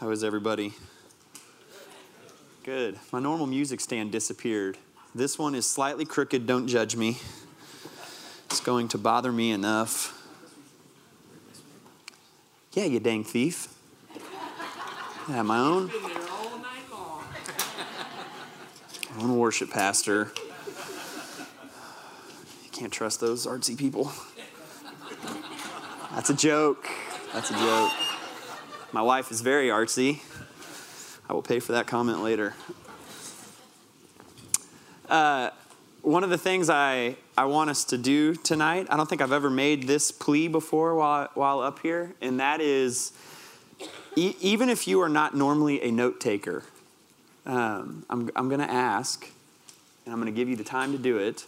How is everybody? Good. My normal music stand disappeared. This one is slightly crooked, don't judge me. It's going to bother me enough. Yeah, you dang thief. Have my own, my own worship pastor. You can't trust those artsy people. That's a joke. That's a joke. My wife is very artsy. I will pay for that comment later. Uh, one of the things I, I want us to do tonight, I don't think I've ever made this plea before while, while up here, and that is e- even if you are not normally a note taker, um, I'm, I'm going to ask, and I'm going to give you the time to do it,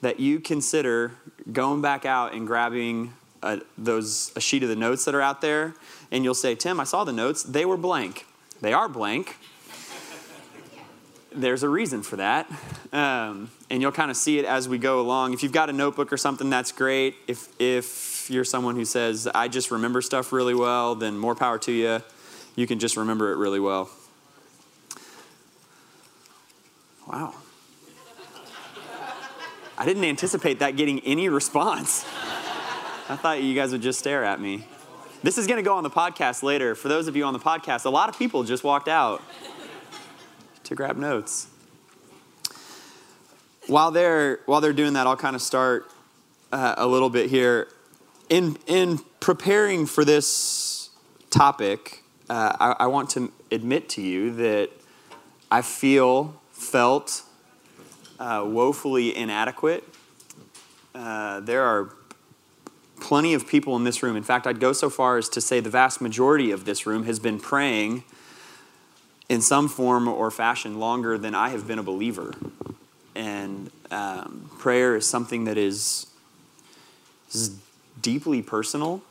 that you consider going back out and grabbing a, those, a sheet of the notes that are out there, and you'll say, Tim, I saw the notes. They were blank. They are blank. There's a reason for that. Um, and you'll kind of see it as we go along. If you've got a notebook or something, that's great. If, if you're someone who says, I just remember stuff really well, then more power to you. You can just remember it really well. Wow. I didn't anticipate that getting any response. I thought you guys would just stare at me. This is going to go on the podcast later. For those of you on the podcast, a lot of people just walked out to grab notes. While they're while they're doing that, I'll kind of start uh, a little bit here. In in preparing for this topic, uh, I, I want to admit to you that I feel felt uh, woefully inadequate. Uh, there are plenty of people in this room. In fact, I'd go so far as to say the vast majority of this room has been praying in some form or fashion longer than I have been a believer. And um, prayer is something that is, is deeply personal.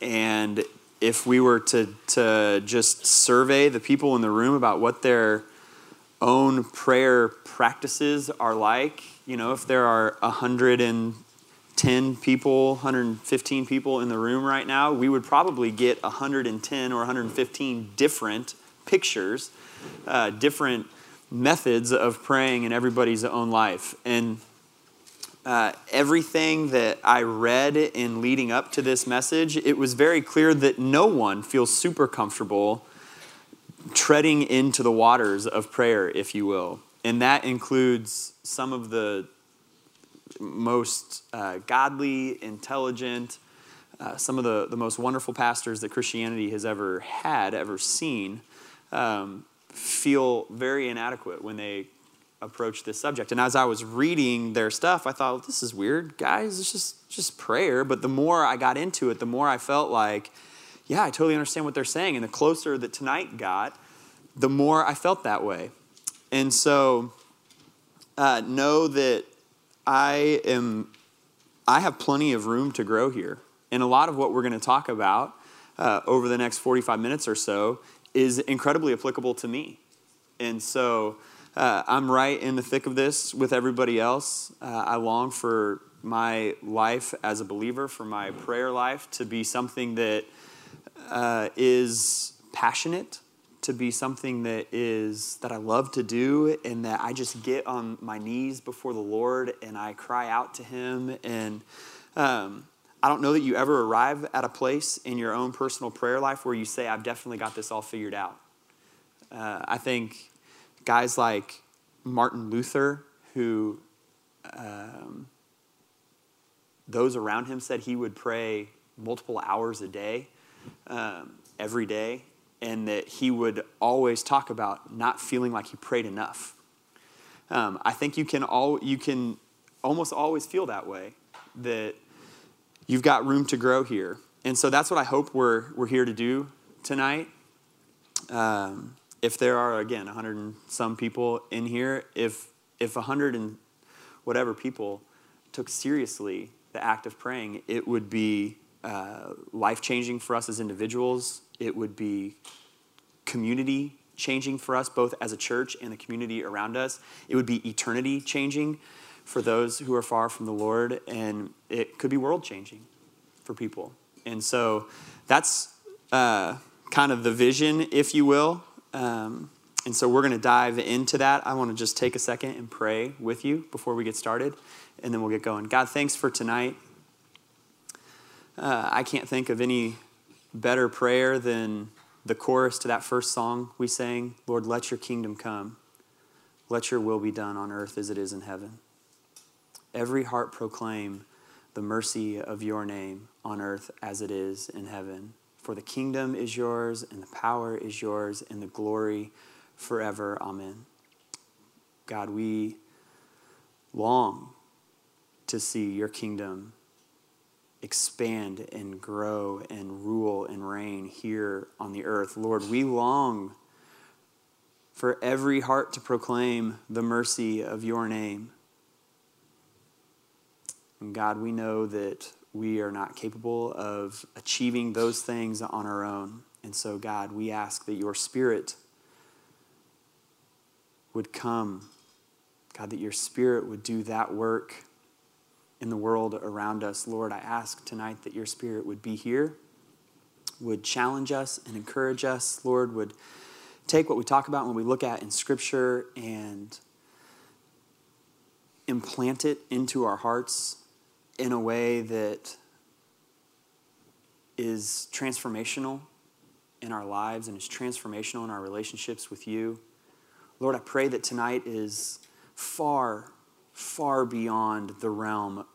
And if we were to, to just survey the people in the room about what their own prayer practices are like, you know, if there are a hundred and 10 people, 115 people in the room right now, we would probably get 110 or 115 different pictures, uh, different methods of praying in everybody's own life. And uh, everything that I read in leading up to this message, it was very clear that no one feels super comfortable treading into the waters of prayer, if you will. And that includes some of the most uh, godly, intelligent, uh, some of the, the most wonderful pastors that Christianity has ever had, ever seen, um, feel very inadequate when they approach this subject. And as I was reading their stuff, I thought, this is weird, guys. It's just just prayer. But the more I got into it, the more I felt like, yeah, I totally understand what they're saying. And the closer that tonight got, the more I felt that way. And so, uh, know that I am I have plenty of room to grow here. And a lot of what we're going to talk about uh, over the next 45 minutes or so is incredibly applicable to me. And so uh, I'm right in the thick of this with everybody else. Uh, I long for my life as a believer, for my prayer life to be something that uh, is passionate to be something that is that I love to do and that I just get on my knees before the Lord and I cry out to Him. And um, I don't know that you ever arrive at a place in your own personal prayer life where you say, I've definitely got this all figured out. Uh, I think guys like Martin Luther, who um, those around him said he would pray multiple hours a day, um, every day and that he would always talk about not feeling like he prayed enough. Um, I think you can all you can almost always feel that way that you've got room to grow here, and so that's what I hope we're we're here to do tonight. Um, if there are again 100 and some people in here, if if 100 and whatever people took seriously the act of praying, it would be uh, life changing for us as individuals it would be community changing for us, both as a church and the community around us. It would be eternity changing for those who are far from the Lord, and it could be world changing for people. And so that's uh, kind of the vision, if you will. Um, and so we're going to dive into that. I want to just take a second and pray with you before we get started, and then we'll get going. God, thanks for tonight. Uh, I can't think of any better prayer than the chorus to that first song we sang Lord, let your kingdom come. Let your will be done on earth as it is in heaven. Every heart proclaim the mercy of your name on earth as it is in heaven. For the kingdom is yours, and the power is yours, and the glory forever. Amen. God, we long to see your kingdom expand and grow and rule and reign here on the earth. Lord, we long for every heart to proclaim the mercy of your name. And God, we know that we are not capable of achieving those things on our own. And so, God, we ask that your Spirit would come. God, that your Spirit would do that work in the world around us. Lord, I ask tonight that your Spirit would be here, would challenge us and encourage us. Lord, would take what we talk about when we look at in Scripture and implant it into our hearts in a way that is transformational in our lives and is transformational in our relationships with you. Lord, I pray that tonight is far, far beyond the realm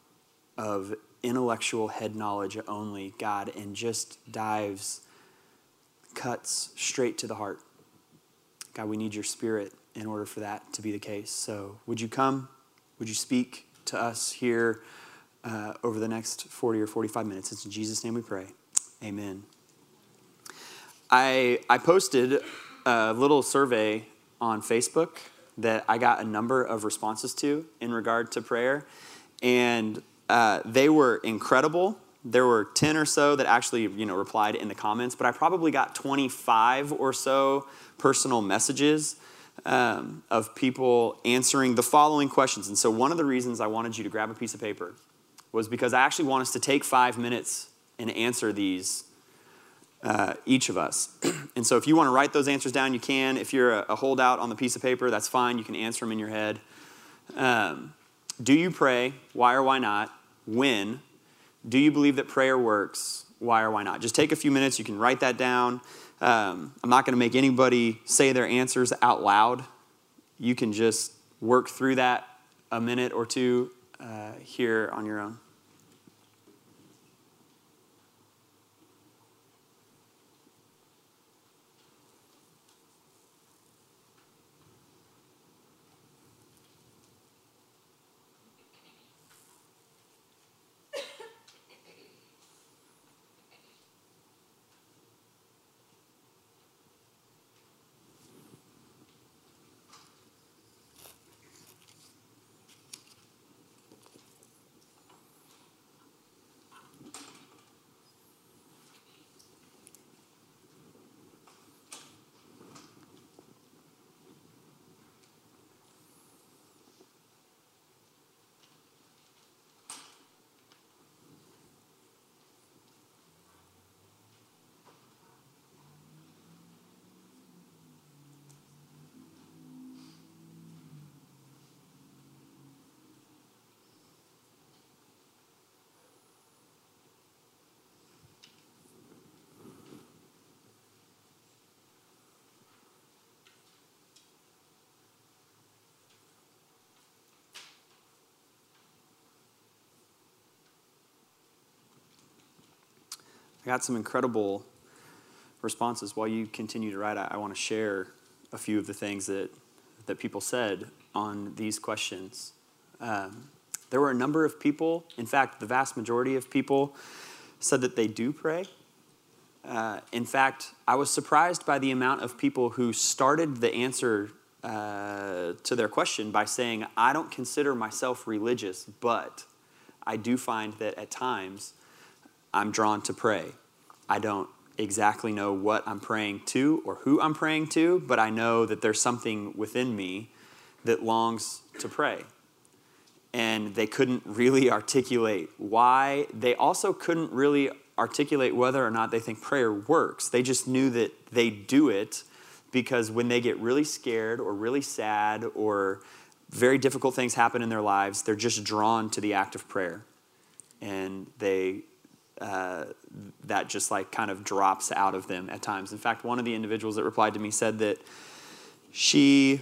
of intellectual head knowledge only, God, and just dives, cuts straight to the heart. God, we need your spirit in order for that to be the case. So, would you come? Would you speak to us here uh, over the next 40 or 45 minutes? It's in Jesus' name we pray. Amen. I, I posted a little survey on Facebook that I got a number of responses to in regard to prayer, and uh, they were incredible. There were 10 or so that actually you know, replied in the comments, but I probably got 25 or so personal messages um, of people answering the following questions. And so, one of the reasons I wanted you to grab a piece of paper was because I actually want us to take five minutes and answer these, uh, each of us. and so, if you want to write those answers down, you can. If you're a, a, holdout on the piece of paper, that's fine. You can answer them in your head. Um, do you pray? Why or why not? When? Do you believe that prayer works? Why or why not? Just take a few minutes. You can write that down. Um, I'm not going to make anybody say their answers out loud. You can just work through that a minute or two uh, here on your own. I got some incredible responses. While you continue to write, I, I want to share a few of the things that, that people said on these questions. Um, there were a number of people, in fact, the vast majority of people said that they do pray. Uh, in fact, I was surprised by the amount of people who started the answer uh, to their question by saying, I don't consider myself religious, but I do find that at times I'm drawn to pray. I don't exactly know what I'm praying to or who I'm praying to, but I know that there's something within me that longs to pray. And they couldn't really articulate why. They also couldn't really articulate whether or not they think prayer works. They just knew that they do it because when they get really scared or really sad or very difficult things happen in their lives, they're just drawn to the act of prayer. And they, uh, that just like kind of drops out of them at times. In fact, one of the individuals that replied to me said that she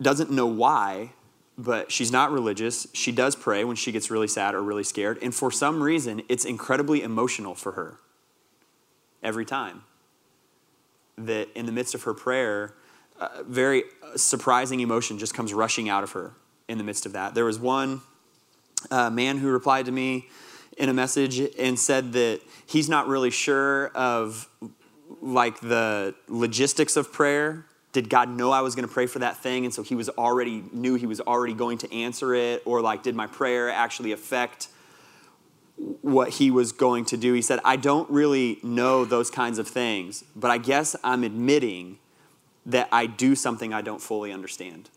doesn't know why, but she's not religious. She does pray when she gets really sad or really scared. And for some reason, it's incredibly emotional for her every time. That in the midst of her prayer, very surprising emotion just comes rushing out of her in the midst of that. There was one uh, man who replied to me in a message and said that he's not really sure of like the logistics of prayer did God know I was going to pray for that thing? And so he was already, knew he was already going to answer it? Or like, did my prayer actually affect what he was going to do? He said, I don't really know those kinds of things, but I guess I'm admitting that I do something I don't fully understand.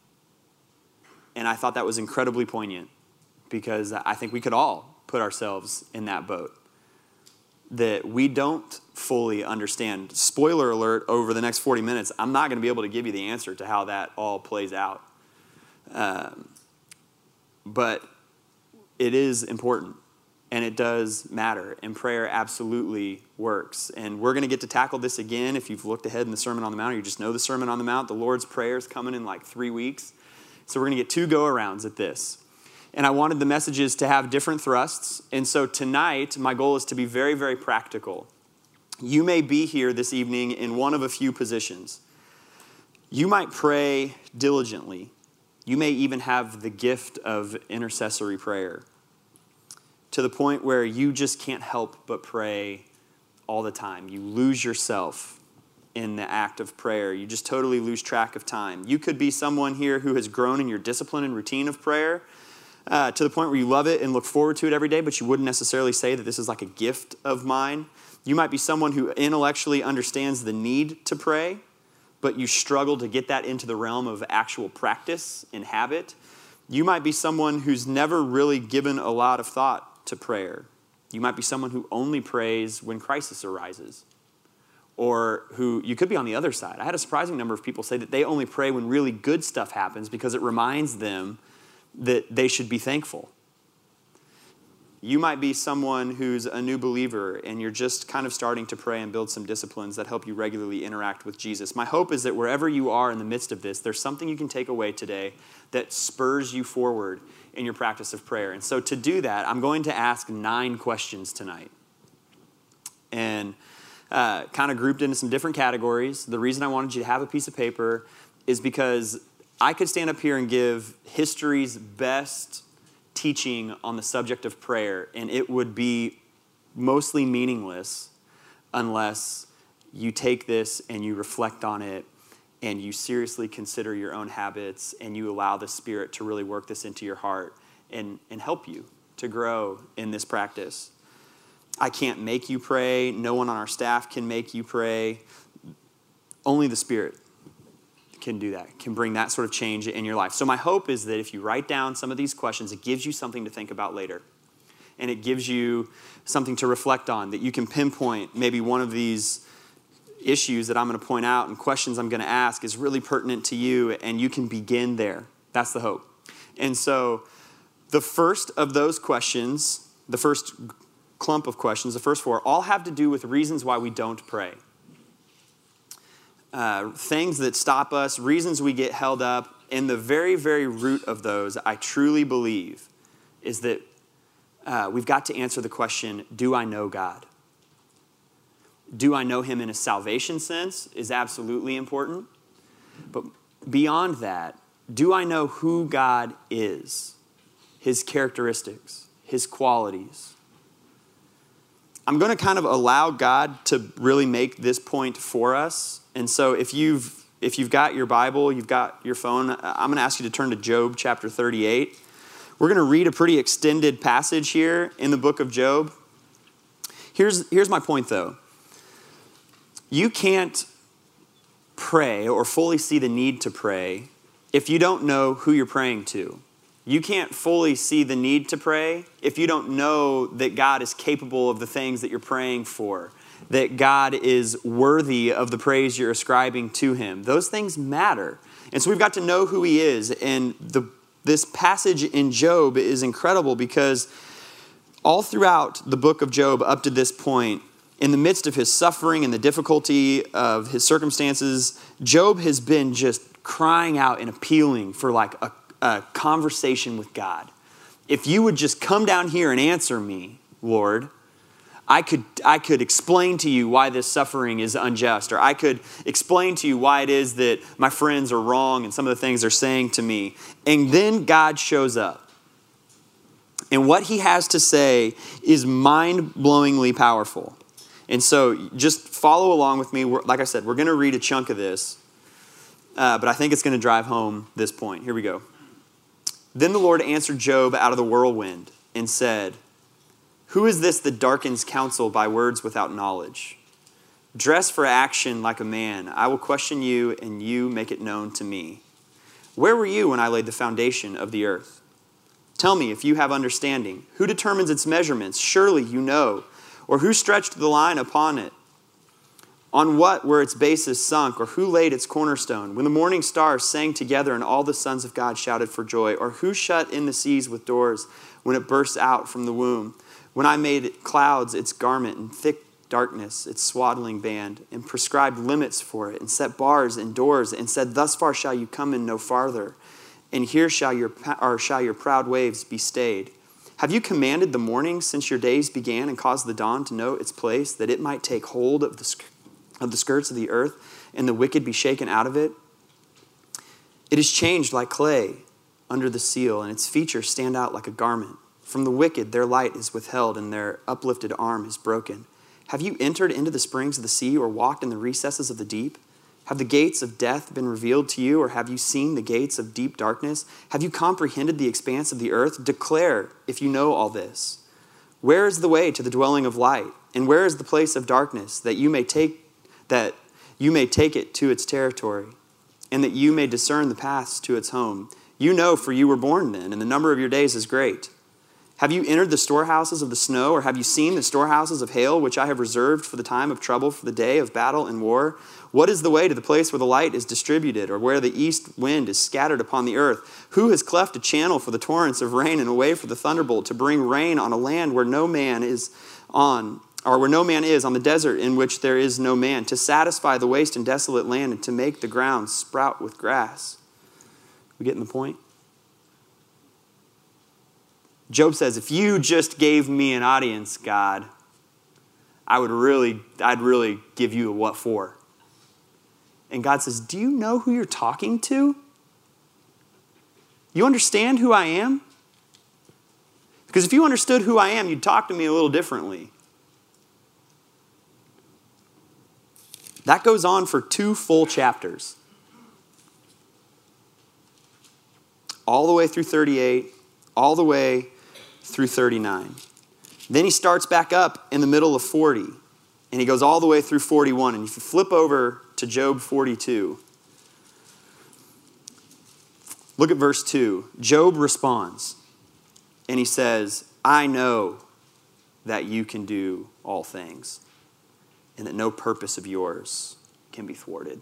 And I thought that was incredibly poignant because I think we could all put ourselves in that boat that we don't fully understand. Spoiler alert, over the next 40 minutes, I'm not going to be able to give you the answer to how that all plays out. Um, but it is important and it does matter, and prayer absolutely works. And we're going to get to tackle this again if you've looked ahead in the Sermon on the Mount or you just know the Sermon on the Mount. The Lord's Prayer is coming in like three weeks. So we're going to get two go arounds at this and I wanted the messages to have different thrusts. And so tonight, my goal is to be very, very practical. You may be here this evening in one of a few positions. You might pray diligently. You may even have the gift of intercessory prayer to the point where you just can't help but pray all the time. You lose yourself in the act of prayer. You just totally lose track of time. You could be someone here who has grown in your discipline and routine of prayer uh, to the point where you love it and look forward to it every day, but you wouldn't necessarily say that this is like a gift of mine. You might be someone who intellectually understands the need to pray, but you struggle to get that into the realm of actual practice and habit. You might be someone who's never really given a lot of thought to prayer. You might be someone who only prays when crisis arises. Or who you could be on the other side. I had a surprising number of people say that they only pray when really good stuff happens because it reminds them that they should be thankful. You might be someone who's a new believer and you're just kind of starting to pray and build some disciplines that help you regularly interact with Jesus. My hope is that wherever you are in the midst of this, there's something you can take away today that spurs you forward in your practice of prayer. And so to do that, I'm going to ask nine questions tonight. And uh, kind of grouped into some different categories. The reason I wanted you to have a piece of paper is because I could stand up here and give history's best teaching on the subject of prayer, and it would be mostly meaningless unless you take this and you reflect on it and you seriously consider your own habits and you allow the Spirit to really work this into your heart and, and help you to grow in this practice. I can't make you pray. No one on our staff can make you pray. Only the Spirit can do that, can bring that sort of change in your life. So, my hope is that if you write down some of these questions, it gives you something to think about later. And it gives you something to reflect on, that you can pinpoint maybe one of these issues that I'm going to point out and questions I'm going to ask is really pertinent to you, and you can begin there. That's the hope. And so, the first of those questions, the first clump of questions, the first four, all have to do with reasons why we don't pray uh, things that stop us, reasons we get held up. And the very, very root of those, I truly believe, is that uh, we've got to answer the question Do I know God? Do I know Him in a salvation sense is absolutely important. But beyond that, do I know who God is, His characteristics, His qualities? I'm going to kind of allow God to really make this point for us and so if you've if you've got your Bible, you've got your phone, uh, I'm going to ask you to turn to Job chapter 38. We're going to read a pretty extended passage here in the book of Job. Here's, here's my point though. You can't pray or fully see the need to pray if you don't know who you're praying to. You can't fully see the need to pray if you don't know that God is capable of the things that you're praying for, that God is worthy of the praise you're ascribing to Him. Those things matter. And so we've got to know who He is. And the, this passage in Job is incredible because all throughout the book of Job up to this point, in the midst of his suffering and the difficulty of his circumstances, Job has been just crying out and appealing for like a a conversation with God. If you would just come down here and answer me, Lord, I could, I could explain to you why this suffering is unjust, or I could explain to you why it is that my friends are wrong and some of the things they're saying to me. And then God shows up. And what he has to say is mind blowingly powerful. And so just follow along with me. We're, like I said, we're going to read a chunk of this, uh, but I think it's going to drive home this point. Here we go. Then the Lord answered Job out of the whirlwind and said, Who is this that darkens counsel by words without knowledge? Dress for action like a man. I will question you, and you make it known to me. Where were you when I laid the foundation of the earth? Tell me if you have understanding. Who determines its measurements? Surely you know. Or who stretched the line upon it? On what were its bases sunk, or who laid its cornerstone? When the morning stars sang together and all the sons of God shouted for joy, or who shut in the seas with doors when it burst out from the womb? When I made clouds its garment and thick darkness its swaddling band, and prescribed limits for it, and set bars and doors, and said, Thus far shall you come in no farther, and here shall your, or shall your proud waves be stayed. Have you commanded the morning since your days began, and caused the dawn to know its place, that it might take hold of the of the skirts of the earth, and the wicked be shaken out of it? It is changed like clay under the seal, and its features stand out like a garment. From the wicked, their light is withheld, and their uplifted arm is broken. Have you entered into the springs of the sea, or walked in the recesses of the deep? Have the gates of death been revealed to you, or have you seen the gates of deep darkness? Have you comprehended the expanse of the earth? Declare if you know all this. Where is the way to the dwelling of light? And where is the place of darkness, that you may take that you may take it to its territory, and that you may discern the paths to its home. You know, for you were born then, and the number of your days is great. Have you entered the storehouses of the snow, or have you seen the storehouses of hail, which I have reserved for the time of trouble, for the day of battle and war? What is the way to the place where the light is distributed, or where the east wind is scattered upon the earth? Who has cleft a channel for the torrents of rain and a way for the thunderbolt to bring rain on a land where no man is on, or where no man is, on the desert in which there is no man, to satisfy the waste and desolate land, and to make the ground sprout with grass. We getting the point? Job says, if you just gave me an audience, God, I would really, I'd really give you a what for. And God says, Do you know who you're talking to? You understand who I am? Because if you understood who I am, you'd talk to me a little differently. That goes on for two full chapters. All the way through 38, all the way through 39. Then he starts back up in the middle of 40, and he goes all the way through 41. And if you flip over to Job 42, look at verse 2. Job responds, and he says, I know that you can do all things and that no purpose of yours can be thwarted.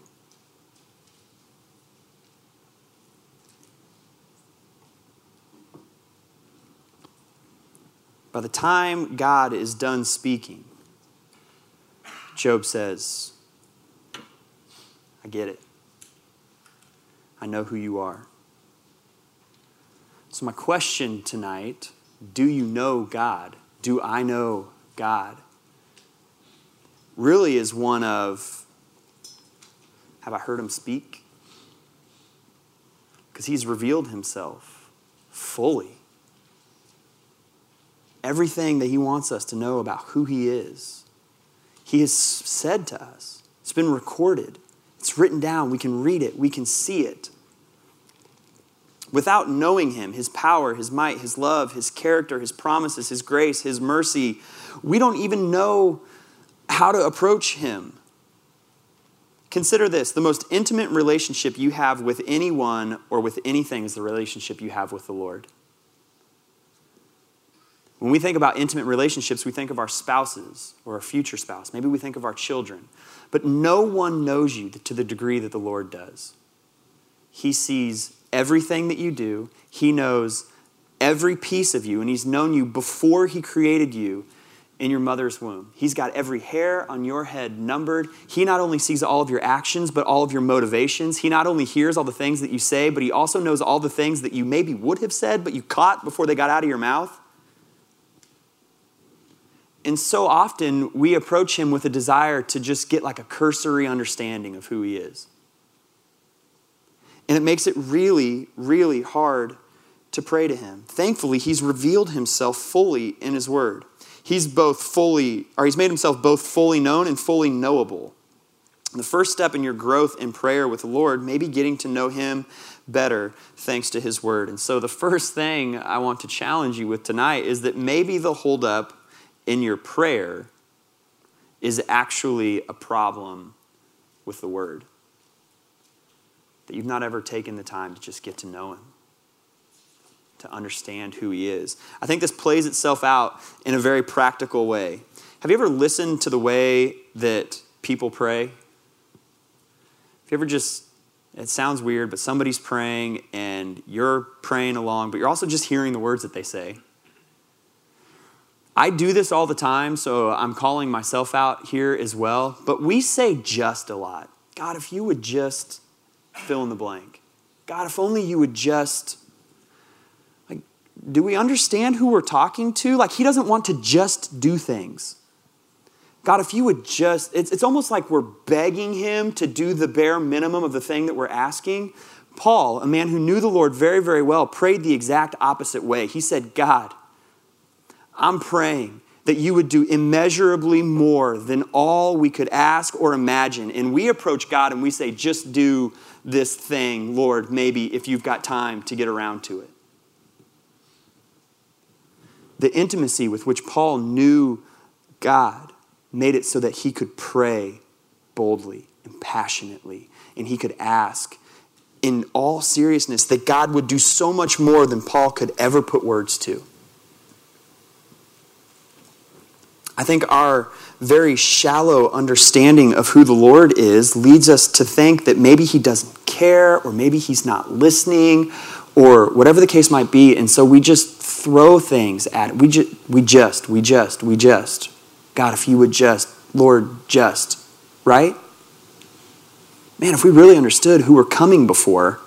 By the time God is done speaking, Job says, I get it. I know who you are. So, my question tonight do you know God? Do I know God? Really is one of have I heard him speak? Because he's revealed himself fully. Everything that he wants us to know about who he is, he has said to us. It's been recorded, it's written down. We can read it, we can see it. Without knowing him, his power, his might, his love, his character, his promises, his grace, his mercy, we don't even know how to approach Him. Consider this the most intimate relationship you have with anyone or with anything is the relationship you have with the Lord. When we think about intimate relationships, we think of our spouses or our future spouse. Maybe we think of our children. But no one knows you to the degree that the Lord does. He sees everything that you do, He knows every piece of you, and He's known you before He created you in your mother's womb. He's got every hair on your head numbered. He not only sees all of your actions, but all of your motivations. He not only hears all the things that you say, but He also knows all the things that you maybe would have said, but you caught before they got out of your mouth. And so often we approach him with a desire to just get like a cursory understanding of who he is. And it makes it really, really hard to pray to him. Thankfully, he's revealed himself fully in his word. He's both fully, or he's made himself both fully known and fully knowable. The first step in your growth in prayer with the Lord may be getting to know him better thanks to his word. And so the first thing I want to challenge you with tonight is that maybe the holdup in your prayer is actually a problem with the Word. That you've not ever taken the time to just get to know Him, to understand who He is. I think this plays itself out in a very practical way. Have you ever listened to the way that people pray? Have you ever just, it sounds weird, but somebody's praying and you're praying along, but you're also just hearing the words that they say? I do this all the time, so I'm calling myself out here as well. But we say just a lot. God, if you would just fill in the blank. God, if only you would just. Do we understand who we're talking to? Like, He doesn't want to just do things. God, if you would just, it's, it's almost like we're begging Him to do the bare minimum of the thing that we're asking. Paul, a man who knew the Lord very, very well, prayed the exact opposite way. He said, God, I'm praying that you would do immeasurably more than all we could ask or imagine. And we approach God and we say, just do this thing, Lord, maybe if you've got time to get around to it. The intimacy with which Paul knew God made it so that he could pray boldly and passionately, and he could ask in all seriousness that God would do so much more than Paul could ever put words to. I think our very shallow understanding of who the Lord is leads us to think that maybe He doesn't care, or maybe He's not listening, or whatever the case might be. And so we just throw things at it. We, ju- we just, we just, we just. God, if you would just, Lord, just, right? Man, if we really understood who we're coming before,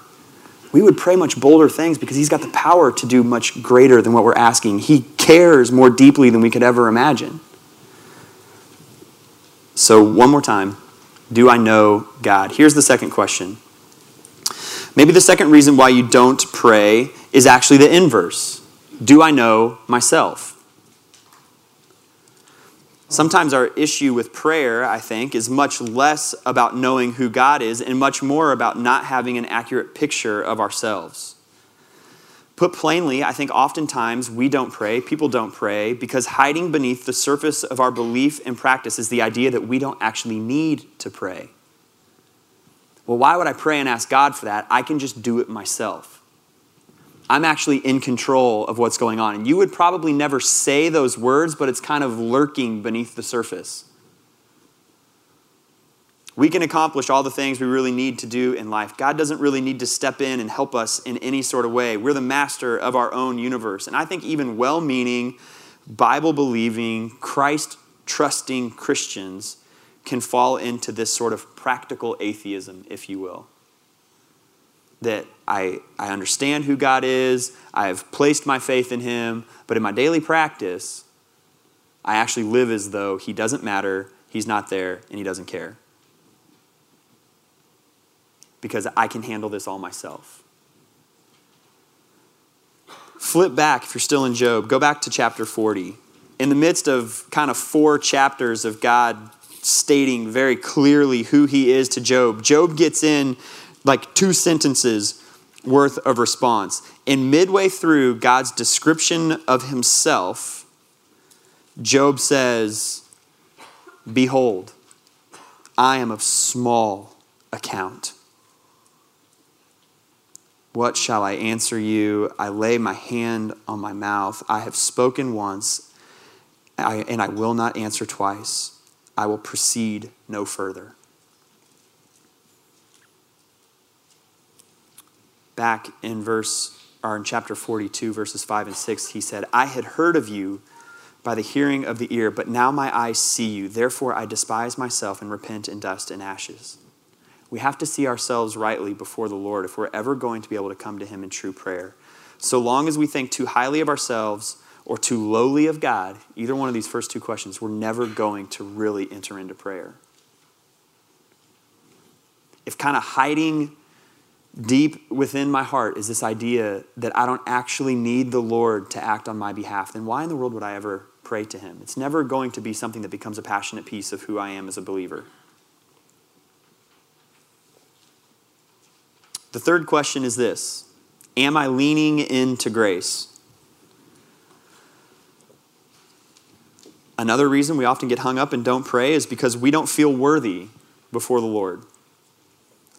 we would pray much bolder things because He's got the power to do much greater than what we're asking. He cares more deeply than we could ever imagine. So, one more time do I know God? Here's the second question. Maybe the second reason why you don't pray is actually the inverse Do I know myself? Sometimes our issue with prayer, I think, is much less about knowing who God is and much more about not having an accurate picture of ourselves. Put plainly, I think oftentimes we don't pray, people don't pray, because hiding beneath the surface of our belief and practice is the idea that we don't actually need to pray. Well, why would I pray and ask God for that? I can just do it myself. I'm actually in control of what's going on. And you would probably never say those words, but it's kind of lurking beneath the surface. We can accomplish all the things we really need to do in life. God doesn't really need to step in and help us in any sort of way. We're the master of our own universe. And I think even well meaning, Bible believing, Christ trusting Christians can fall into this sort of practical atheism, if you will. That I, I understand who God is, I've placed my faith in Him, but in my daily practice, I actually live as though He doesn't matter, He's not there, and He doesn't care because I can handle this all myself. Flip back if you're still in Job, go back to chapter 40. In the midst of kind of four chapters of God stating very clearly who he is to Job, Job gets in like two sentences worth of response. And midway through God's description of himself, Job says, Behold, I am of small account. What shall I answer you? I lay my hand on my mouth. I have spoken once, and I will not answer twice. I will proceed no further. Back in verse or in chapter 42 verses 5 and 6 he said, "I had heard of you by the hearing of the ear, but now my eyes see you. Therefore I despise myself and repent in dust and ashes." We have to see ourselves rightly before the Lord if we're ever going to be able to come to Him in true prayer. So long as we think too highly of ourselves or too lowly of God, either one of these first two questions, we're never going to really enter into prayer. If kind of hiding deep within my heart is this idea that I don't actually need the Lord to act on my behalf, then why in the world would I ever pray to Him? It's never going to be something that becomes a passionate piece of who I am as a believer. The third question is this Am I leaning into grace? Another reason we often get hung up and don't pray is because we don't feel worthy before the Lord.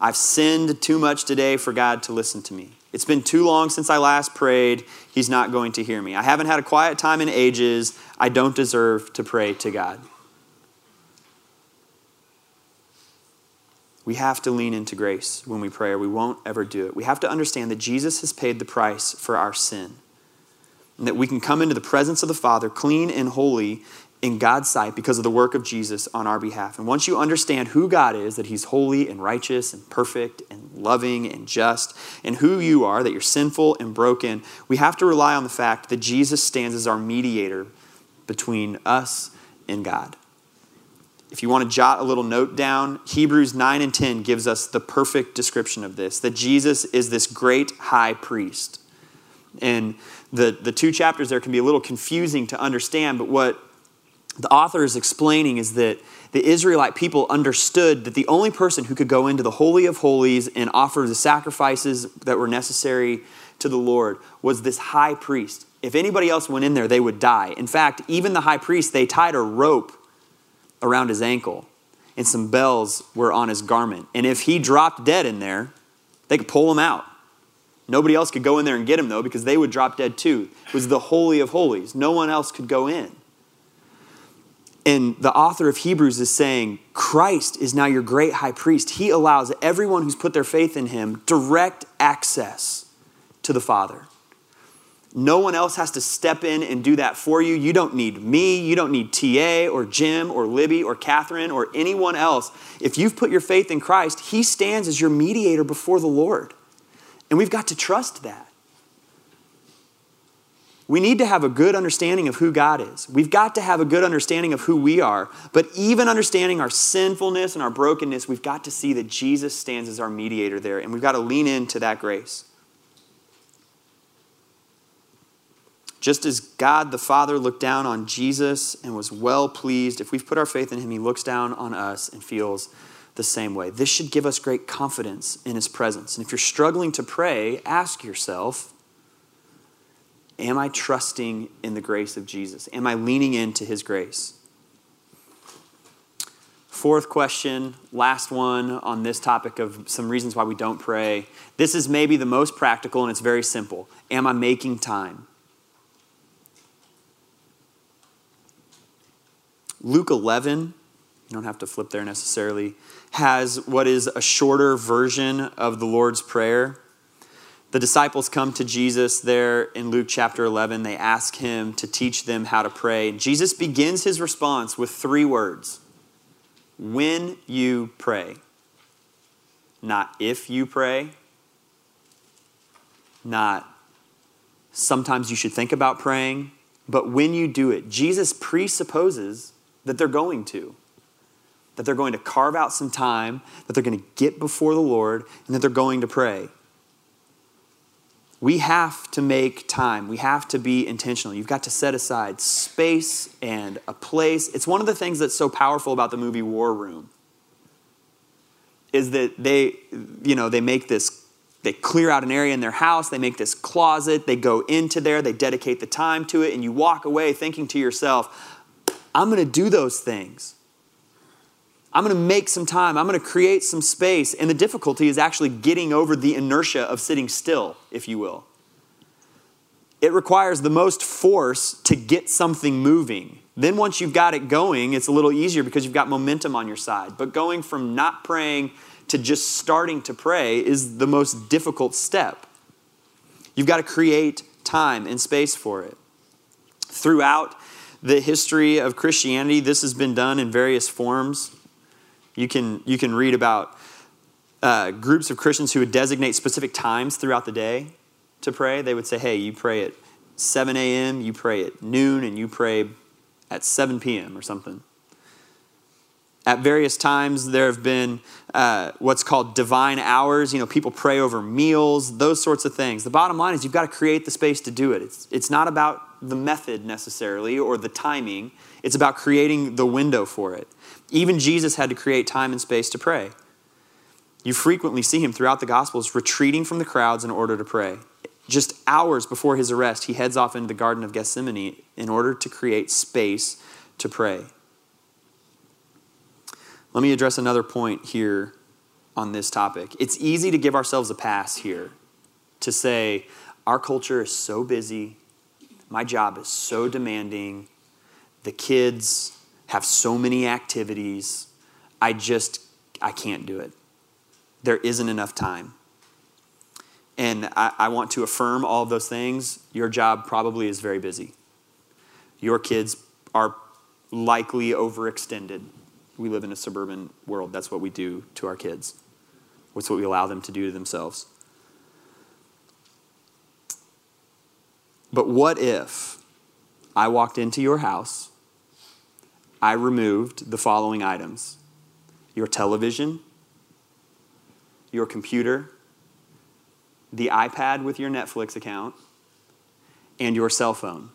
I've sinned too much today for God to listen to me. It's been too long since I last prayed. He's not going to hear me. I haven't had a quiet time in ages. I don't deserve to pray to God. We have to lean into grace when we pray, or we won't ever do it. We have to understand that Jesus has paid the price for our sin, and that we can come into the presence of the Father clean and holy in God's sight because of the work of Jesus on our behalf. And once you understand who God is, that He's holy and righteous and perfect and loving and just, and who you are, that you're sinful and broken, we have to rely on the fact that Jesus stands as our mediator between us and God. If you want to jot a little note down, Hebrews 9 and 10 gives us the perfect description of this that Jesus is this great high priest. And the, the two chapters there can be a little confusing to understand, but what the author is explaining is that the Israelite people understood that the only person who could go into the Holy of Holies and offer the sacrifices that were necessary to the Lord was this high priest. If anybody else went in there, they would die. In fact, even the high priest, they tied a rope around his ankle, and some bells were on his garment. And if he dropped dead in there, they could pull him out. Nobody else could go in there and get him, though, because they would drop dead too. It was the Holy of Holies. No one else could go in. And the author of Hebrews is saying, Christ is now your great high priest. He allows everyone who's put their faith in him direct access to the Father. No one else has to step in and do that for you. You don't need me. You don't need TA or Jim or Libby or Catherine or anyone else. If you've put your faith in Christ, He stands as your mediator before the Lord. And we've got to trust that. We need to have a good understanding of who God is. We've got to have a good understanding of who we are. But even understanding our sinfulness and our brokenness, we've got to see that Jesus stands as our mediator there. And we've got to lean into that grace. Just as God the Father looked down on Jesus and was well pleased, if we've put our faith in him, he looks down on us and feels the same way. This should give us great confidence in his presence. And if you're struggling to pray, ask yourself Am I trusting in the grace of Jesus? Am I leaning into his grace? Fourth question, last one on this topic of some reasons why we don't pray. This is maybe the most practical and it's very simple. Am I making time? Luke 11, you don't have to flip there necessarily, has what is a shorter version of the Lord's Prayer. The disciples come to Jesus there in Luke chapter 11. They ask him to teach them how to pray. And Jesus begins his response with three words When you pray. Not if you pray, not sometimes you should think about praying, but when you do it. Jesus presupposes that they're going to. That they're going to carve out some time, that they're going to get before the Lord, and that they're going to pray. We have to make time. We have to be intentional. You've got to set aside space and a place. It's one of the things that's so powerful about the movie War Room. Is that they, you know, they make this they clear out an area in their house, they make this closet, they go into there, they dedicate the time to it, and you walk away thinking to yourself, I'm going to do those things. I'm going to make some time. I'm going to create some space. And the difficulty is actually getting over the inertia of sitting still, if you will. It requires the most force to get something moving. Then, once you've got it going, it's a little easier because you've got momentum on your side. But going from not praying to just starting to pray is the most difficult step. You've got to create time and space for it. Throughout the history of Christianity, this has been done in various forms. You can, you can read about uh, groups of Christians who would designate specific times throughout the day to pray. They would say, hey, you pray at 7 a.m., you pray at noon, and you pray at 7 p.m. or something. At various times, there have been uh, what's called divine hours. You know, people pray over meals, those sorts of things. The bottom line is you've got to create the space to do it. It's, it's not about the method necessarily or the timing, it's about creating the window for it. Even Jesus had to create time and space to pray. You frequently see him throughout the Gospels retreating from the crowds in order to pray. Just hours before his arrest, he heads off into the Garden of Gethsemane in order to create space to pray. Let me address another point here on this topic. It's easy to give ourselves a pass here to say, our culture is so busy, my job is so demanding, the kids have so many activities, I just, I can't do it. There isn't enough time. And I, I want to affirm all of those things. Your job probably is very busy. Your kids are likely overextended we live in a suburban world. That's what we do to our kids. What's what we allow them to do to themselves. But what if I walked into your house, I removed the following items your television, your computer, the iPad with your Netflix account, and your cell phone?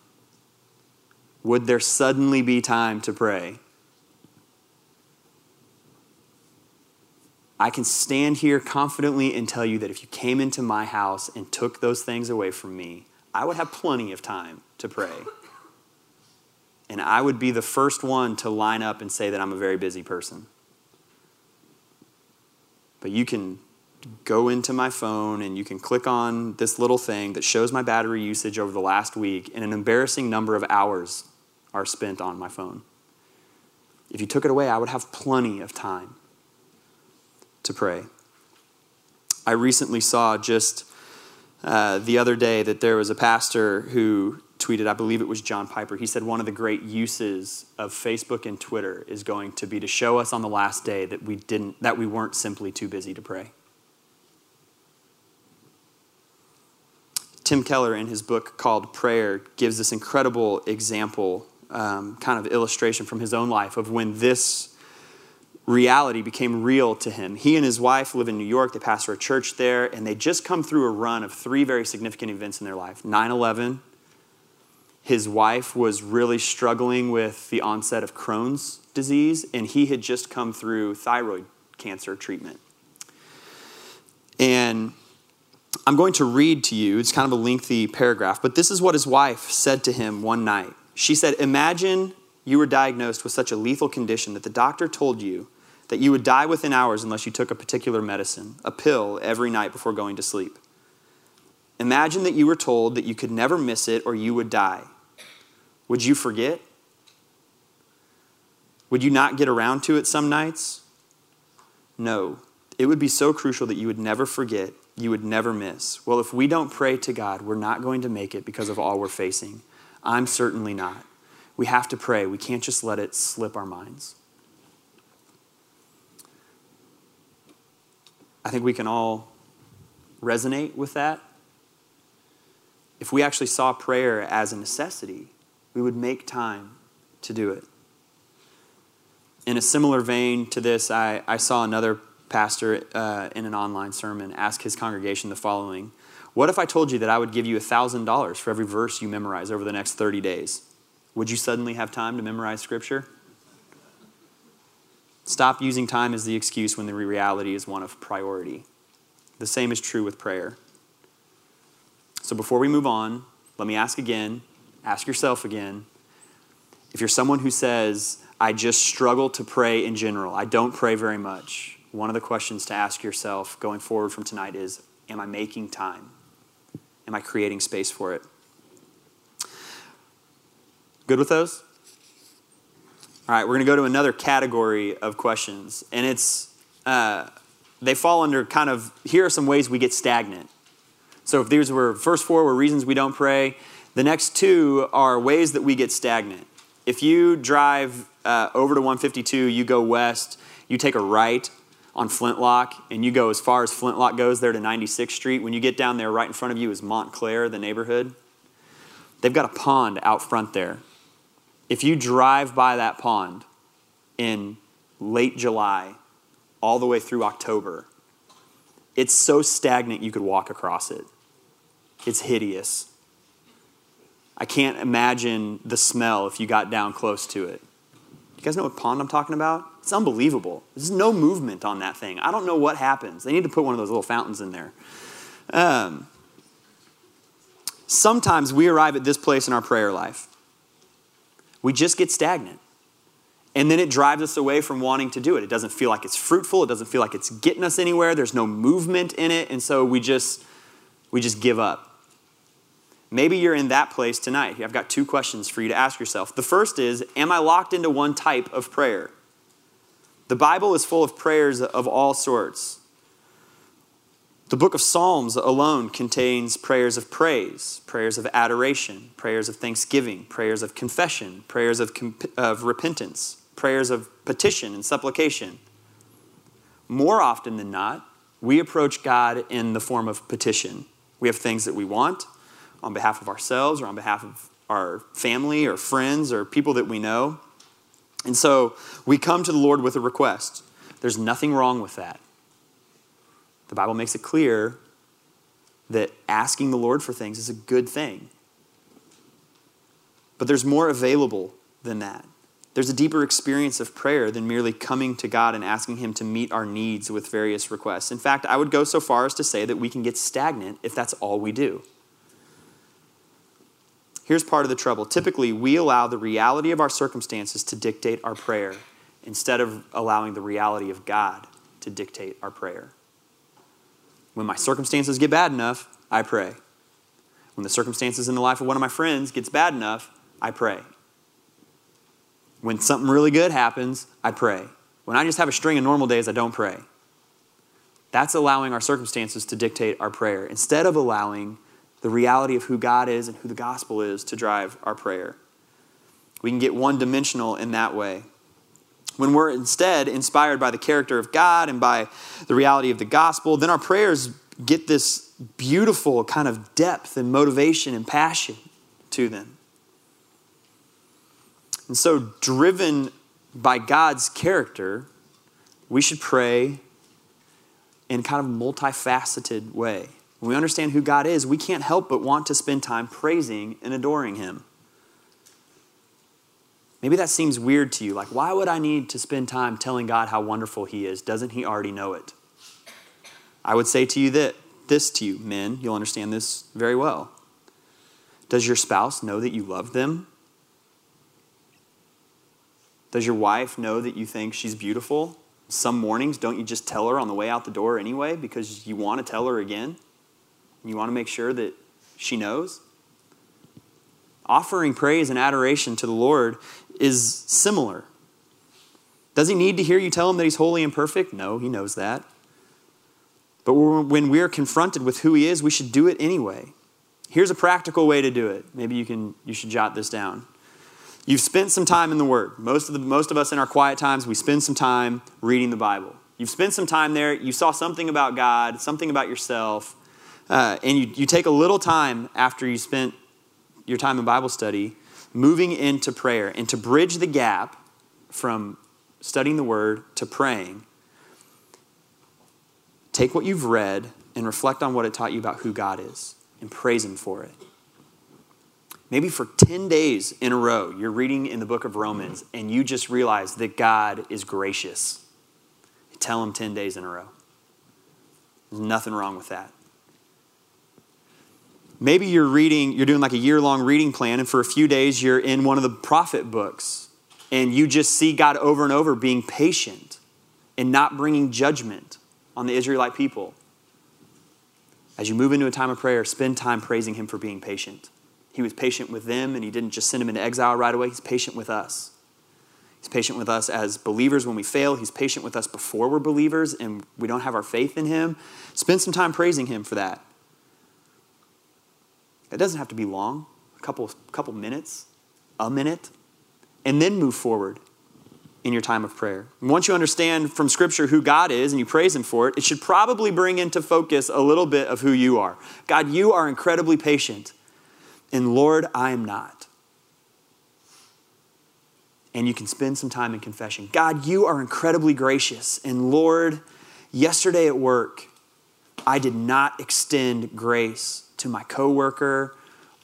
Would there suddenly be time to pray? I can stand here confidently and tell you that if you came into my house and took those things away from me, I would have plenty of time to pray. And I would be the first one to line up and say that I'm a very busy person. But you can go into my phone and you can click on this little thing that shows my battery usage over the last week, and an embarrassing number of hours are spent on my phone. If you took it away, I would have plenty of time to pray. I recently saw just uh, the other day that there was a pastor who tweeted, I believe it was John Piper. He said one of the great uses of Facebook and Twitter is going to be to show us on the last day that we didn't that we weren't simply too busy to pray. Tim Keller, in his book called Prayer, gives this incredible example, um, kind of illustration from his own life of when this reality became real to him. He and his wife live in New York. They pastor a church there, and they just come through a run of three very significant events in their life 9 11. His wife was really struggling with the onset of Crohn's disease, and he had just come through thyroid cancer treatment. And I'm going to read to you, it's kind of a lengthy paragraph, but this is what his wife said to him one night. She said, Imagine you were diagnosed with such a lethal condition that the doctor told you that you would die within hours unless you took a particular medicine, a pill, every night before going to sleep. Imagine that you were told that you could never miss it or you would die. Would you forget? Would you not get around to it some nights? No. It would be so crucial that you would never forget, you would never miss. Well, if we don't pray to God, we're not going to make it because of all we're facing. I'm certainly not. We have to pray. We can't just let it slip our minds. I think we can all resonate with that. If we actually saw prayer as a necessity, we would make time to do it. In a similar vein to this, I, I saw another pastor uh, in an online sermon ask his congregation the following What if I told you that I would give you $1,000 for every verse you memorize over the next 30 days? Would you suddenly have time to memorize Scripture? Stop using time as the excuse when the reality is one of priority. The same is true with prayer. So before we move on, let me ask again, ask yourself again. If you're someone who says, I just struggle to pray in general. I don't pray very much. One of the questions to ask yourself going forward from tonight is Am I making time? Am I creating space for it? Good with those? All right, we're going to go to another category of questions, and it's uh, they fall under kind of here are some ways we get stagnant. So if these were first four were reasons we don't pray, the next two are ways that we get stagnant. If you drive uh, over to 152, you go west, you take a right on Flintlock, and you go as far as Flintlock goes there to 96th Street. When you get down there, right in front of you is Montclair, the neighborhood. They've got a pond out front there. If you drive by that pond in late July, all the way through October, it's so stagnant you could walk across it. It's hideous. I can't imagine the smell if you got down close to it. You guys know what pond I'm talking about? It's unbelievable. There's no movement on that thing. I don't know what happens. They need to put one of those little fountains in there. Um, sometimes we arrive at this place in our prayer life. We just get stagnant. And then it drives us away from wanting to do it. It doesn't feel like it's fruitful. It doesn't feel like it's getting us anywhere. There's no movement in it. And so we just, we just give up. Maybe you're in that place tonight. I've got two questions for you to ask yourself. The first is Am I locked into one type of prayer? The Bible is full of prayers of all sorts. The book of Psalms alone contains prayers of praise, prayers of adoration, prayers of thanksgiving, prayers of confession, prayers of, comp- of repentance, prayers of petition and supplication. More often than not, we approach God in the form of petition. We have things that we want, on behalf of ourselves or on behalf of our family or friends or people that we know. And so we come to the Lord with a request. There's nothing wrong with that. The Bible makes it clear that asking the Lord for things is a good thing. But there's more available than that. There's a deeper experience of prayer than merely coming to God and asking Him to meet our needs with various requests. In fact, I would go so far as to say that we can get stagnant if that's all we do. Here's part of the trouble. Typically, we allow the reality of our circumstances to dictate our prayer instead of allowing the reality of God to dictate our prayer. When my circumstances get bad enough, I pray. When the circumstances in the life of one of my friends gets bad enough, I pray. When something really good happens, I pray. When I just have a string of normal days, I don't pray. That's allowing our circumstances to dictate our prayer instead of allowing the reality of who God is and who the gospel is to drive our prayer. We can get one dimensional in that way. When we're instead inspired by the character of God and by the reality of the gospel, then our prayers get this beautiful kind of depth and motivation and passion to them. And so, driven by God's character, we should pray in kind of multifaceted way. When we understand who God is, we can't help but want to spend time praising and adoring Him. Maybe that seems weird to you. Like, why would I need to spend time telling God how wonderful He is? Doesn't He already know it? I would say to you that this to you, men, you'll understand this very well. Does your spouse know that you love them? Does your wife know that you think she's beautiful? Some mornings, don't you just tell her on the way out the door anyway because you want to tell her again? You want to make sure that she knows? Offering praise and adoration to the Lord is similar. Does he need to hear you tell him that he's holy and perfect? No, he knows that. But when we're confronted with who he is, we should do it anyway. Here's a practical way to do it. Maybe you can you should jot this down. You've spent some time in the Word. Most of, the, most of us in our quiet times, we spend some time reading the Bible. You've spent some time there. You saw something about God, something about yourself, uh, and you, you take a little time after you spent your time in Bible study moving into prayer and to bridge the gap from studying the Word to praying. Take what you've read and reflect on what it taught you about who God is and praise Him for it. Maybe for 10 days in a row, you're reading in the book of Romans and you just realize that God is gracious. Tell Him 10 days in a row. There's nothing wrong with that. Maybe you're reading, you're doing like a year long reading plan, and for a few days you're in one of the prophet books. and you just see God over and over being patient and not bringing judgment on the Israelite people. As you move into a time of prayer, spend time praising Him for being patient. He was patient with them, and He didn't just send them into exile right away. He's patient with us. He's patient with us as believers when we fail. He's patient with us before we're believers and we don't have our faith in Him. Spend some time praising Him for that. It doesn't have to be long, a couple, couple minutes, a minute, and then move forward in your time of prayer. And once you understand from Scripture who God is and you praise Him for it, it should probably bring into focus a little bit of who you are. God, you are incredibly patient, and Lord, I am not. And you can spend some time in confession. God, you are incredibly gracious, and Lord, yesterday at work, I did not extend grace to my coworker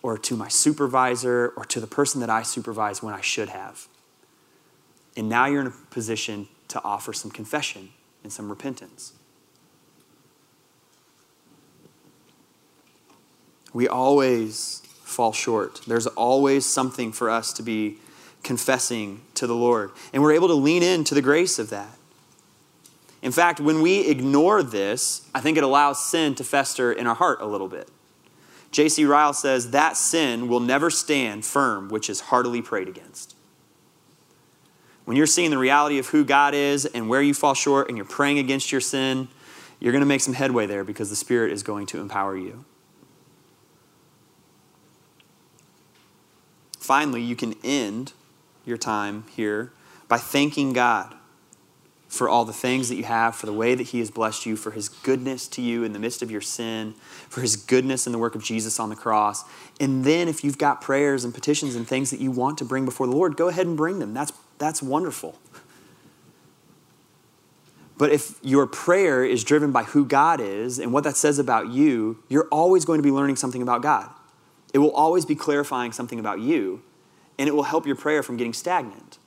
or to my supervisor or to the person that I supervise when I should have. And now you're in a position to offer some confession and some repentance. We always fall short. There's always something for us to be confessing to the Lord. And we're able to lean into the grace of that. In fact, when we ignore this, I think it allows sin to fester in our heart a little bit. J.C. Ryle says that sin will never stand firm, which is heartily prayed against. When you're seeing the reality of who God is and where you fall short and you're praying against your sin, you're going to make some headway there because the Spirit is going to empower you. Finally, you can end your time here by thanking God for all the things that you have, for the way that He has blessed you, for His goodness to you in the midst of your sin, for His goodness in the work of Jesus on the cross. And then, if you've got prayers and petitions and things that you want to bring before the Lord, go ahead and bring them. That's, that's wonderful. But if your prayer is driven by who God is and what that says about you, you're always going to be learning something about God. It will always be clarifying something about you, and it will help your prayer from getting stagnant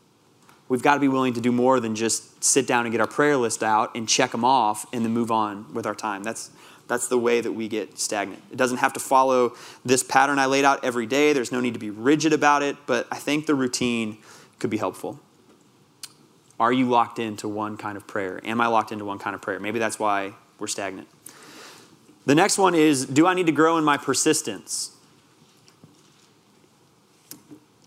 we've got to be willing to do more than just sit down and get our prayer list out and check them off and then move on with our time. That's, that's the way that we get stagnant. It doesn't have to follow this pattern I laid out every day. There's no need to be rigid about it, but I think the routine could be helpful. Are you locked into one kind of prayer? Am I locked into one kind of prayer? Maybe that's why we're stagnant. The next one is Do I need to grow in my persistence?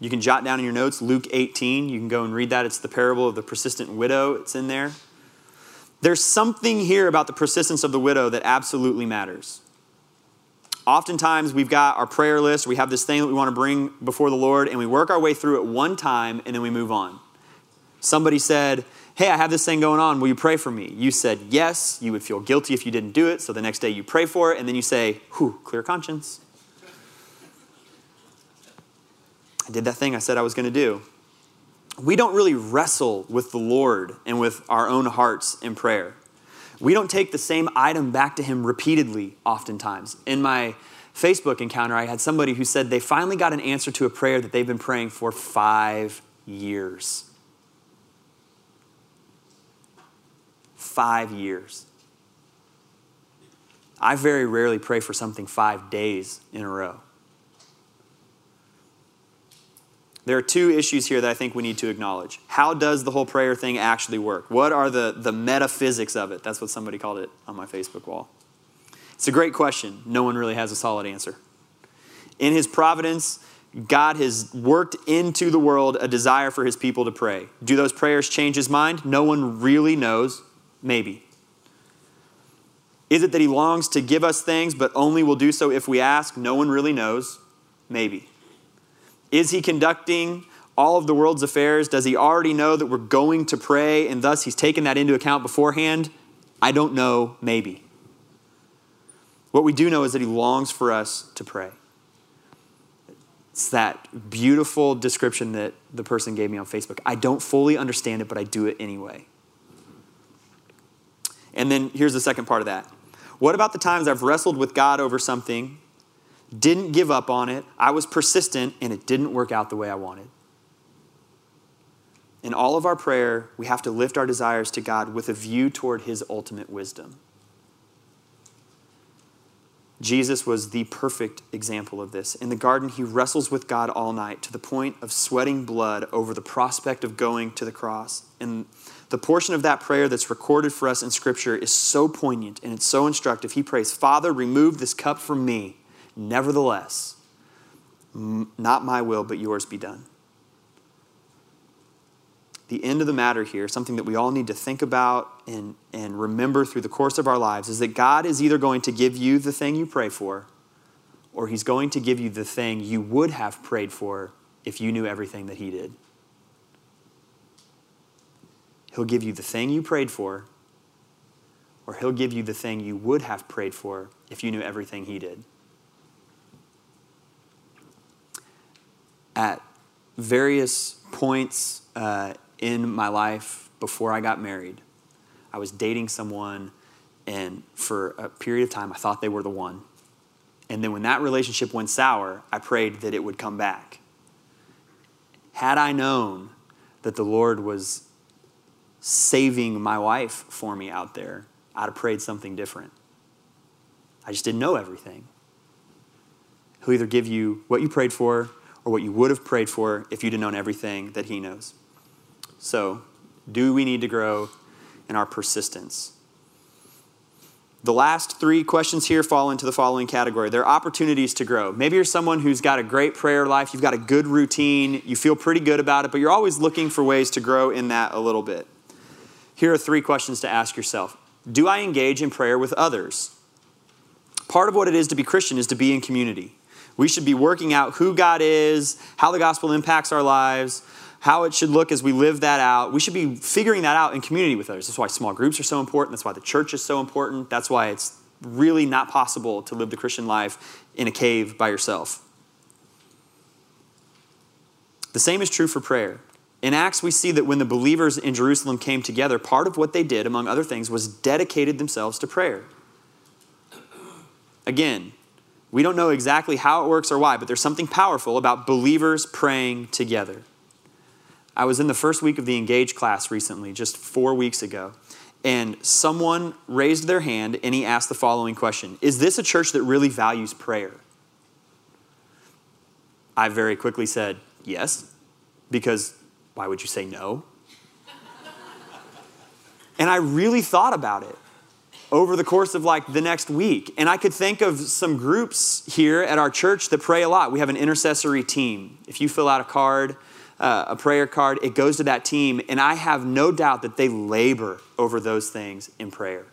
You can jot down in your notes Luke 18. You can go and read that. It's the parable of the persistent widow, it's in there. There's something here about the persistence of the widow that absolutely matters. Oftentimes, we've got our prayer list, we have this thing that we want to bring before the Lord, and we work our way through it one time and then we move on. Somebody said, Hey, I have this thing going on. Will you pray for me? You said yes. You would feel guilty if you didn't do it. So the next day you pray for it, and then you say, Whew, clear conscience. I did that thing I said I was going to do. We don't really wrestle with the Lord and with our own hearts in prayer. We don't take the same item back to Him repeatedly, oftentimes. In my Facebook encounter, I had somebody who said they finally got an answer to a prayer that they've been praying for five years. Five years. I very rarely pray for something five days in a row. There are two issues here that I think we need to acknowledge. How does the whole prayer thing actually work? What are the, the metaphysics of it? That's what somebody called it on my Facebook wall. It's a great question. No one really has a solid answer. In his providence, God has worked into the world a desire for his people to pray. Do those prayers change his mind? No one really knows. Maybe. Is it that he longs to give us things, but only will do so if we ask? No one really knows. Maybe. Is he conducting all of the world's affairs? Does he already know that we're going to pray and thus he's taken that into account beforehand? I don't know, maybe. What we do know is that he longs for us to pray. It's that beautiful description that the person gave me on Facebook. I don't fully understand it, but I do it anyway. And then here's the second part of that. What about the times I've wrestled with God over something didn't give up on it. I was persistent, and it didn't work out the way I wanted. In all of our prayer, we have to lift our desires to God with a view toward His ultimate wisdom. Jesus was the perfect example of this. In the garden, he wrestles with God all night to the point of sweating blood over the prospect of going to the cross. And the portion of that prayer that's recorded for us in Scripture is so poignant and it's so instructive. He prays, Father, remove this cup from me. Nevertheless, not my will, but yours be done. The end of the matter here, something that we all need to think about and, and remember through the course of our lives, is that God is either going to give you the thing you pray for, or He's going to give you the thing you would have prayed for if you knew everything that He did. He'll give you the thing you prayed for, or He'll give you the thing you would have prayed for if you knew everything He did. At various points uh, in my life before I got married, I was dating someone, and for a period of time, I thought they were the one. And then when that relationship went sour, I prayed that it would come back. Had I known that the Lord was saving my wife for me out there, I'd have prayed something different. I just didn't know everything. He'll either give you what you prayed for or what you would have prayed for if you'd have known everything that He knows. So, do we need to grow in our persistence? The last three questions here fall into the following category. They're opportunities to grow. Maybe you're someone who's got a great prayer life, you've got a good routine, you feel pretty good about it, but you're always looking for ways to grow in that a little bit. Here are three questions to ask yourself Do I engage in prayer with others? Part of what it is to be Christian is to be in community. We should be working out who God is, how the gospel impacts our lives, how it should look as we live that out. We should be figuring that out in community with others. That's why small groups are so important. That's why the church is so important. That's why it's really not possible to live the Christian life in a cave by yourself. The same is true for prayer. In Acts, we see that when the believers in Jerusalem came together, part of what they did, among other things, was dedicated themselves to prayer. Again, we don't know exactly how it works or why, but there's something powerful about believers praying together. I was in the first week of the Engage class recently, just four weeks ago, and someone raised their hand and he asked the following question Is this a church that really values prayer? I very quickly said, Yes, because why would you say no? and I really thought about it over the course of like the next week. And I could think of some groups here at our church that pray a lot. We have an intercessory team. If you fill out a card, uh, a prayer card, it goes to that team. And I have no doubt that they labor over those things in prayer.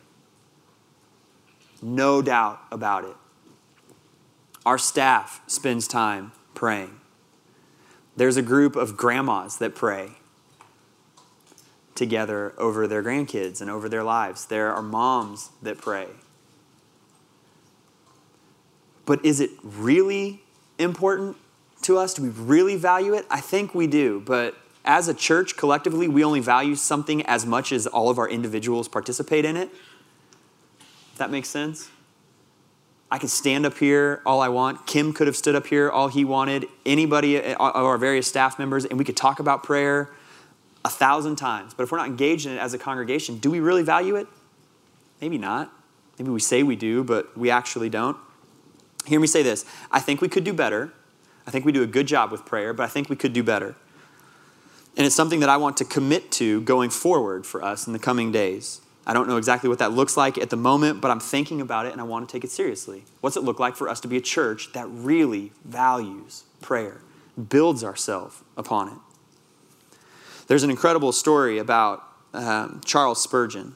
No doubt about it. Our staff spends time praying. There's a group of grandmas that pray together over their grandkids and over their lives. There are moms that pray. But is it really important to us? Do we really value it? I think we do. But as a church, collectively, we only value something as much as all of our individuals participate in it. That makes sense? I can stand up here all I want. Kim could have stood up here all he wanted. Anybody uh, of our various staff members, and we could talk about prayer a thousand times. But if we're not engaged in it as a congregation, do we really value it? Maybe not. Maybe we say we do, but we actually don't. Hear me say this I think we could do better. I think we do a good job with prayer, but I think we could do better. And it's something that I want to commit to going forward for us in the coming days. I don't know exactly what that looks like at the moment, but I'm thinking about it and I want to take it seriously. What's it look like for us to be a church that really values prayer, builds ourselves upon it? There's an incredible story about um, Charles Spurgeon.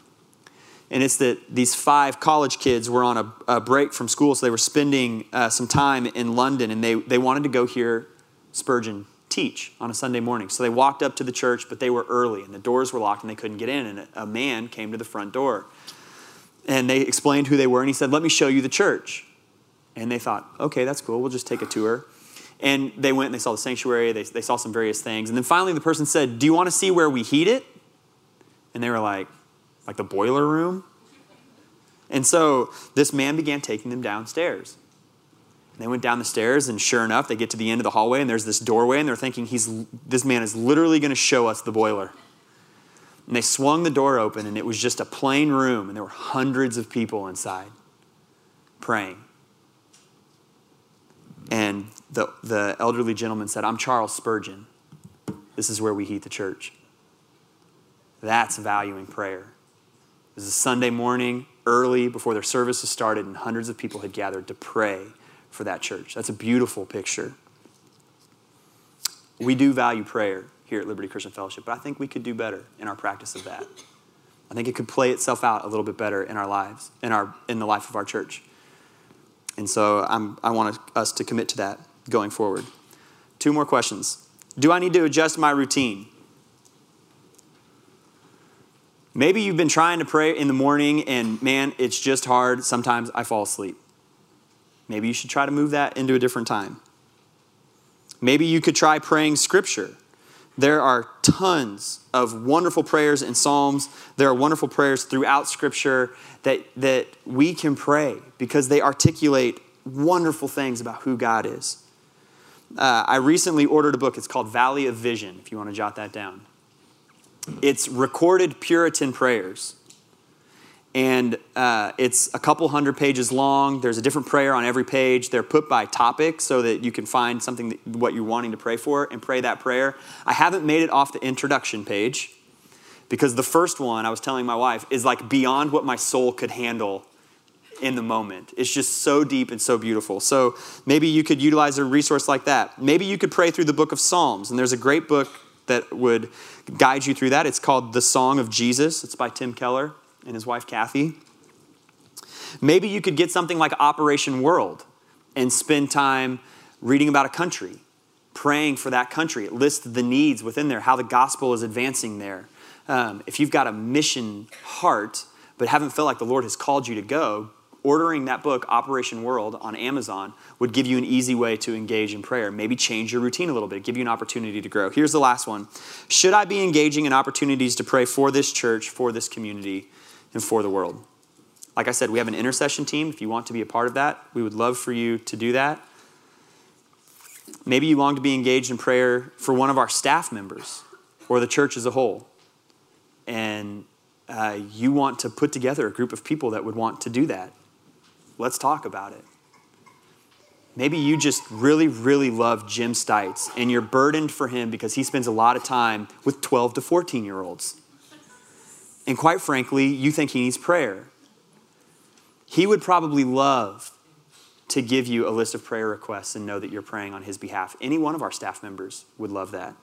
And it's that these five college kids were on a, a break from school, so they were spending uh, some time in London, and they, they wanted to go hear Spurgeon teach on a Sunday morning. So they walked up to the church, but they were early and the doors were locked and they couldn't get in. And a man came to the front door and they explained who they were and he said, Let me show you the church. And they thought, Okay, that's cool. We'll just take a tour. And they went and they saw the sanctuary, they, they saw some various things. And then finally the person said, Do you want to see where we heat it? And they were like, Like the boiler room? And so this man began taking them downstairs. And they went down the stairs, and sure enough, they get to the end of the hallway, and there's this doorway, and they're thinking, He's, this man is literally going to show us the boiler. And they swung the door open, and it was just a plain room, and there were hundreds of people inside praying. And the, the elderly gentleman said, I'm Charles Spurgeon. This is where we heat the church. That's valuing prayer. It was a Sunday morning, early, before their services started, and hundreds of people had gathered to pray for that church. That's a beautiful picture. We do value prayer here at Liberty Christian Fellowship, but I think we could do better in our practice of that. I think it could play itself out a little bit better in our lives, in, our, in the life of our church. And so I'm, I want us to commit to that going forward. Two more questions. Do I need to adjust my routine? Maybe you've been trying to pray in the morning and man, it's just hard. Sometimes I fall asleep. Maybe you should try to move that into a different time. Maybe you could try praying scripture. There are tons of wonderful prayers in Psalms. There are wonderful prayers throughout Scripture that, that we can pray because they articulate wonderful things about who God is. Uh, I recently ordered a book. It's called Valley of Vision, if you want to jot that down. It's recorded Puritan prayers and uh, it's a couple hundred pages long. There's a different prayer on every page. They're put by topic so that you can find something that, what you're wanting to pray for and pray that prayer. I haven't made it off the introduction page because the first one I was telling my wife is like beyond what my soul could handle in the moment. It's just so deep and so beautiful. So maybe you could utilize a resource like that. Maybe you could pray through the book of Psalms, and there's a great book that would guide you through that. It's called The Song of Jesus. It's by Tim Keller and his wife Kathy. Maybe you could get something like Operation World and spend time reading about a country, praying for that country. It lists the needs within there, how the gospel is advancing there. Um, if you've got a mission heart, but haven't felt like the Lord has called you to go, ordering that book, Operation World, on Amazon would give you an easy way to engage in prayer. Maybe change your routine a little bit, give you an opportunity to grow. Here's the last one Should I be engaging in opportunities to pray for this church, for this community? and for the world. Like I said, we have an intercession team. If you want to be a part of that, we would love for you to do that. Maybe you long to be engaged in prayer for one of our staff members or the church as a whole. And uh, you want to put together a group of people that would want to do that. Let's talk about it. Maybe you just really, really love Jim Stites and you're burdened for him because he spends a lot of time with 12 to 14 year olds. And quite frankly, you think he needs prayer. He would probably love to give you a list of prayer requests and know that you're praying on his behalf. Any one of our staff members would love that.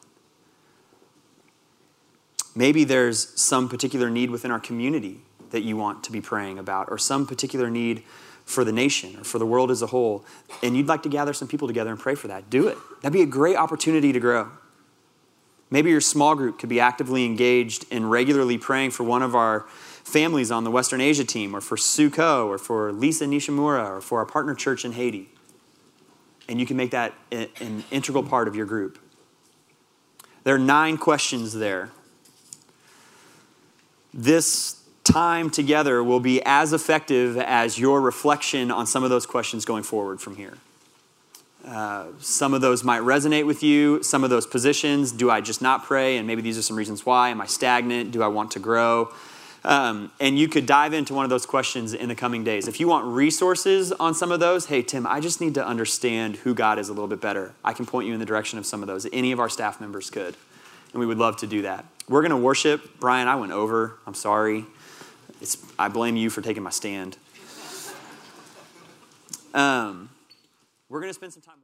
Maybe there's some particular need within our community that you want to be praying about, or some particular need for the nation or for the world as a whole, and you'd like to gather some people together and pray for that. Do it. That'd be a great opportunity to grow. Maybe your small group could be actively engaged in regularly praying for one of our families on the Western Asia team, or for Suko, or for Lisa Nishimura, or for our partner church in Haiti. And you can make that an integral part of your group. There are nine questions there. This time together will be as effective as your reflection on some of those questions going forward from here. Uh, some of those might resonate with you. Some of those positions, do I just not pray? And maybe these are some reasons why. Am I stagnant? Do I want to grow? Um, and you could dive into one of those questions in the coming days. If you want resources on some of those, hey, Tim, I just need to understand who God is a little bit better. I can point you in the direction of some of those. Any of our staff members could. And we would love to do that. We're going to worship. Brian, I went over. I'm sorry. It's, I blame you for taking my stand. Um, we're going to spend some time.